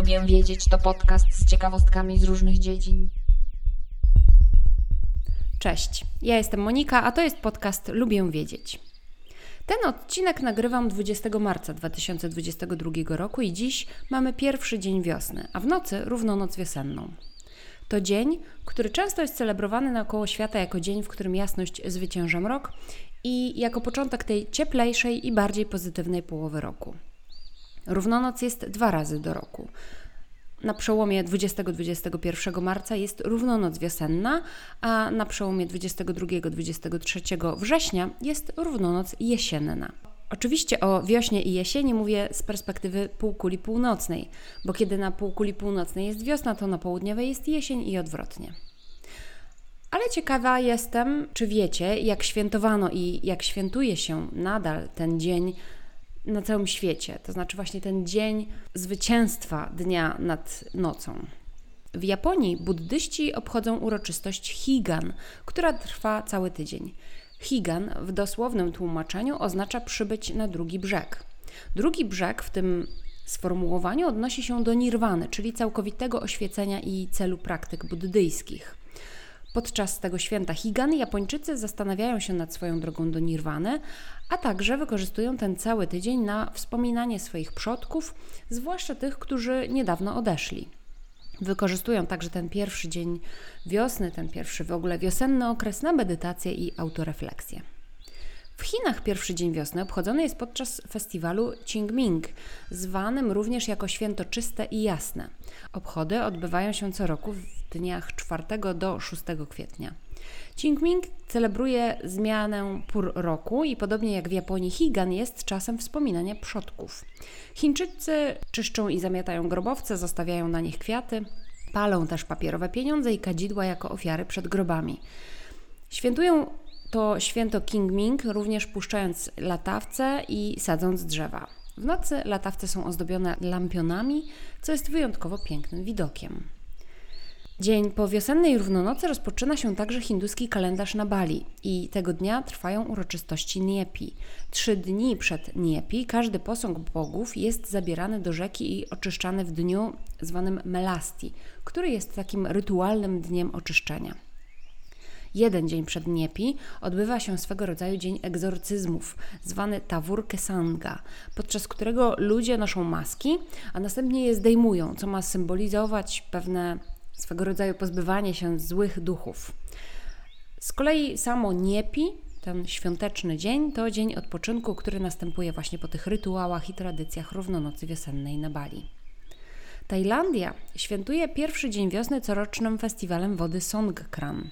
Lubię wiedzieć to podcast z ciekawostkami z różnych dziedzin. Cześć, ja jestem Monika, a to jest podcast Lubię wiedzieć. Ten odcinek nagrywam 20 marca 2022 roku i dziś mamy pierwszy dzień wiosny, a w nocy równo noc wiosenną. To dzień, który często jest celebrowany naokoło świata jako dzień, w którym jasność zwycięża mrok i jako początek tej cieplejszej i bardziej pozytywnej połowy roku. Równonoc jest dwa razy do roku. Na przełomie 20-21 marca jest równonoc wiosenna, a na przełomie 22-23 września jest równonoc jesienna. Oczywiście o wiośnie i jesieni mówię z perspektywy półkuli północnej, bo kiedy na półkuli północnej jest wiosna, to na południowej jest jesień i odwrotnie. Ale ciekawa jestem, czy wiecie, jak świętowano i jak świętuje się nadal ten dzień na całym świecie. To znaczy właśnie ten dzień zwycięstwa dnia nad nocą. W Japonii buddyści obchodzą uroczystość Higan, która trwa cały tydzień. Higan w dosłownym tłumaczeniu oznacza przybyć na drugi brzeg. Drugi brzeg w tym sformułowaniu odnosi się do nirwany, czyli całkowitego oświecenia i celu praktyk buddyjskich. Podczas tego święta Higan Japończycy zastanawiają się nad swoją drogą do nirwany, a także wykorzystują ten cały tydzień na wspominanie swoich przodków, zwłaszcza tych, którzy niedawno odeszli. Wykorzystują także ten pierwszy dzień wiosny, ten pierwszy w ogóle wiosenny okres na medytację i autorefleksję. W Chinach pierwszy dzień wiosny obchodzony jest podczas festiwalu Qingming, zwanym również jako święto czyste i jasne. Obchody odbywają się co roku w dniach 4 do 6 kwietnia. Qingming celebruje zmianę pór roku i podobnie jak w Japonii Higan jest czasem wspominania przodków. Chińczycy czyszczą i zamiatają grobowce, zostawiają na nich kwiaty, palą też papierowe pieniądze i kadzidła jako ofiary przed grobami. Świętują to święto Qingming również puszczając latawce i sadząc drzewa. W nocy latawce są ozdobione lampionami, co jest wyjątkowo pięknym widokiem. Dzień po wiosennej równonocy rozpoczyna się także hinduski kalendarz na Bali i tego dnia trwają uroczystości Niepi. Trzy dni przed Niepi każdy posąg bogów jest zabierany do rzeki i oczyszczany w dniu zwanym Melasti, który jest takim rytualnym dniem oczyszczenia. Jeden dzień przed Niepi odbywa się swego rodzaju dzień egzorcyzmów, zwany Tawur Kesanga, podczas którego ludzie noszą maski, a następnie je zdejmują, co ma symbolizować pewne swego rodzaju pozbywanie się złych duchów. Z kolei samo Niepi, ten świąteczny dzień, to dzień odpoczynku, który następuje właśnie po tych rytuałach i tradycjach równonocy wiosennej na Bali. Tajlandia świętuje pierwszy dzień wiosny corocznym festiwalem wody Songkran.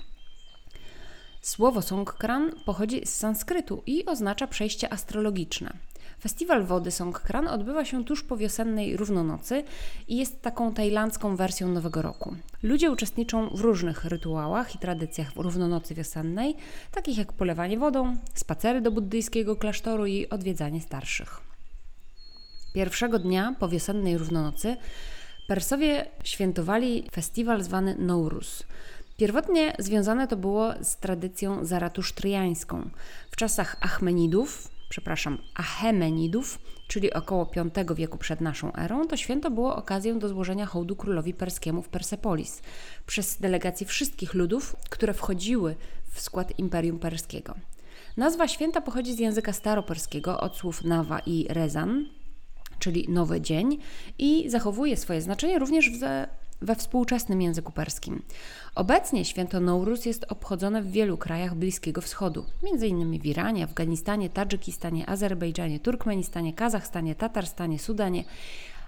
Słowo Songkran pochodzi z sanskrytu i oznacza przejście astrologiczne. Festiwal wody Songkran odbywa się tuż po wiosennej równonocy i jest taką tajlandzką wersją Nowego Roku. Ludzie uczestniczą w różnych rytuałach i tradycjach równonocy wiosennej, takich jak polewanie wodą, spacery do buddyjskiego klasztoru i odwiedzanie starszych. Pierwszego dnia po wiosennej równonocy Persowie świętowali festiwal zwany Nowruz. Pierwotnie związane to było z tradycją zaratusztriańską. W czasach Achmenidów, przepraszam, Achemenidów, czyli około V wieku przed naszą erą, to święto było okazją do złożenia hołdu królowi perskiemu w Persepolis przez delegacje wszystkich ludów, które wchodziły w skład Imperium Perskiego. Nazwa święta pochodzi z języka staroperskiego od słów nawa i rezan, czyli nowy dzień, i zachowuje swoje znaczenie również w we współczesnym języku perskim. Obecnie święto Nowruz jest obchodzone w wielu krajach Bliskiego Wschodu, m.in. w Iranie, Afganistanie, Tadżykistanie, Azerbejdżanie, Turkmenistanie, Kazachstanie, Tatarstanie, Sudanie,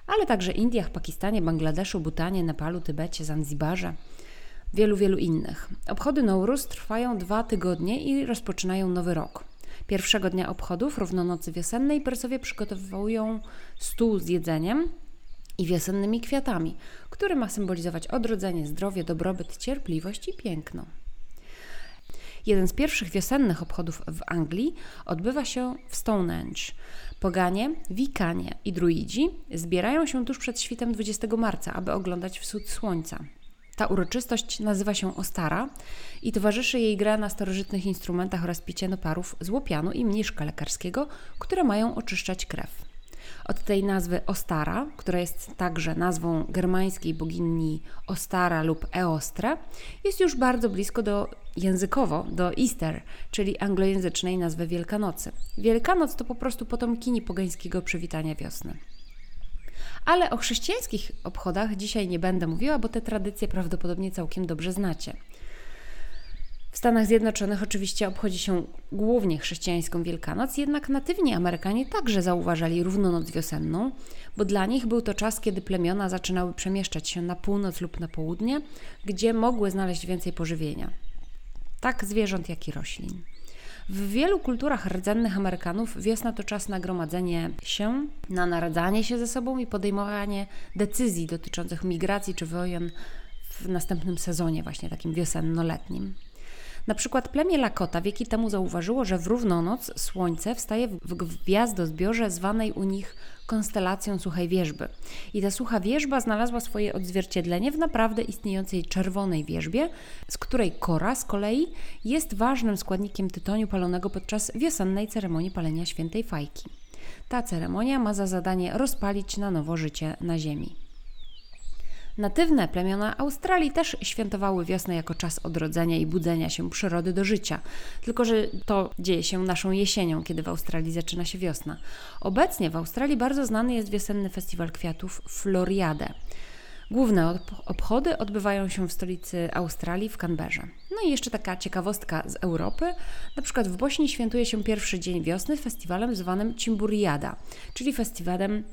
ale także Indiach, Pakistanie, Bangladeszu, Butanie, Nepalu, Tybecie, Zanzibarze wielu, wielu innych. Obchody Nowruz trwają dwa tygodnie i rozpoczynają nowy rok. Pierwszego dnia obchodów, równonocy wiosennej, Persowie przygotowują stół z jedzeniem, i wiosennymi kwiatami, który ma symbolizować odrodzenie, zdrowie, dobrobyt, cierpliwość i piękno. Jeden z pierwszych wiosennych obchodów w Anglii odbywa się w Stonehenge. Poganie, wikanie i druidzi zbierają się tuż przed świtem 20 marca, aby oglądać wschód słońca. Ta uroczystość nazywa się Ostara i towarzyszy jej gra na starożytnych instrumentach oraz picie naparów z łopianu i mniszka lekarskiego, które mają oczyszczać krew. Od tej nazwy Ostara, która jest także nazwą germańskiej bogini Ostara lub Eostre, jest już bardzo blisko do językowo do Easter, czyli anglojęzycznej nazwy Wielkanocy. Wielkanoc to po prostu potomkini pogańskiego przywitania wiosny. Ale o chrześcijańskich obchodach dzisiaj nie będę mówiła, bo te tradycje prawdopodobnie całkiem dobrze znacie. W Stanach Zjednoczonych oczywiście obchodzi się głównie chrześcijańską Wielkanoc, jednak natywni Amerykanie także zauważali równonoc wiosenną, bo dla nich był to czas, kiedy plemiona zaczynały przemieszczać się na północ lub na południe, gdzie mogły znaleźć więcej pożywienia. Tak zwierząt, jak i roślin. W wielu kulturach rdzennych Amerykanów wiosna to czas na gromadzenie się, na naradzanie się ze sobą i podejmowanie decyzji dotyczących migracji czy wojen w następnym sezonie, właśnie takim wiosenno-letnim. Na przykład plemię Lakota wieki temu zauważyło, że w równonoc słońce wstaje w gwiazdozbiorze zwanej u nich konstelacją suchej wierzby. I ta sucha wierzba znalazła swoje odzwierciedlenie w naprawdę istniejącej czerwonej wierzbie, z której kora z kolei jest ważnym składnikiem tytoniu palonego podczas wiosennej ceremonii palenia świętej fajki. Ta ceremonia ma za zadanie rozpalić na nowo życie na ziemi. Natywne plemiona Australii też świętowały wiosnę jako czas odrodzenia i budzenia się przyrody do życia, tylko że to dzieje się naszą jesienią, kiedy w Australii zaczyna się wiosna. Obecnie w Australii bardzo znany jest wiosenny festiwal kwiatów Floriade. Główne obchody odbywają się w stolicy Australii, w Canberrze. No i jeszcze taka ciekawostka z Europy. Na przykład w Bośni świętuje się pierwszy dzień wiosny festiwalem zwanym Cimburiada, czyli festiwalem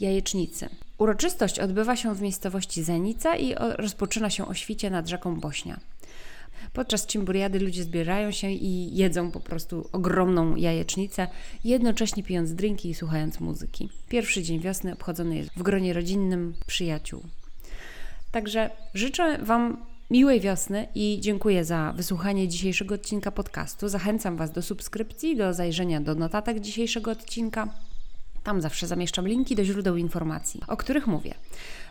jajecznicy. Uroczystość odbywa się w miejscowości Zenica i rozpoczyna się o świcie nad rzeką Bośnia. Podczas Cimburiady ludzie zbierają się i jedzą po prostu ogromną jajecznicę, jednocześnie pijąc drinki i słuchając muzyki. Pierwszy dzień wiosny obchodzony jest w gronie rodzinnym przyjaciół. Także życzę Wam miłej wiosny i dziękuję za wysłuchanie dzisiejszego odcinka podcastu. Zachęcam Was do subskrypcji, do zajrzenia do notatek dzisiejszego odcinka. Tam zawsze zamieszczam linki do źródeł informacji, o których mówię.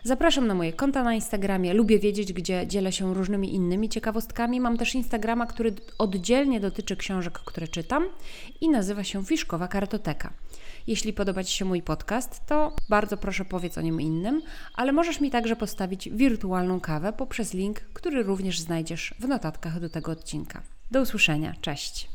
Zapraszam na moje konta na Instagramie. Lubię wiedzieć, gdzie dzielę się różnymi innymi ciekawostkami. Mam też Instagrama, który oddzielnie dotyczy książek, które czytam i nazywa się Fiszkowa Kartoteka. Jeśli podoba Ci się mój podcast, to bardzo proszę powiedz o nim innym, ale możesz mi także postawić wirtualną kawę poprzez link, który również znajdziesz w notatkach do tego odcinka. Do usłyszenia. Cześć.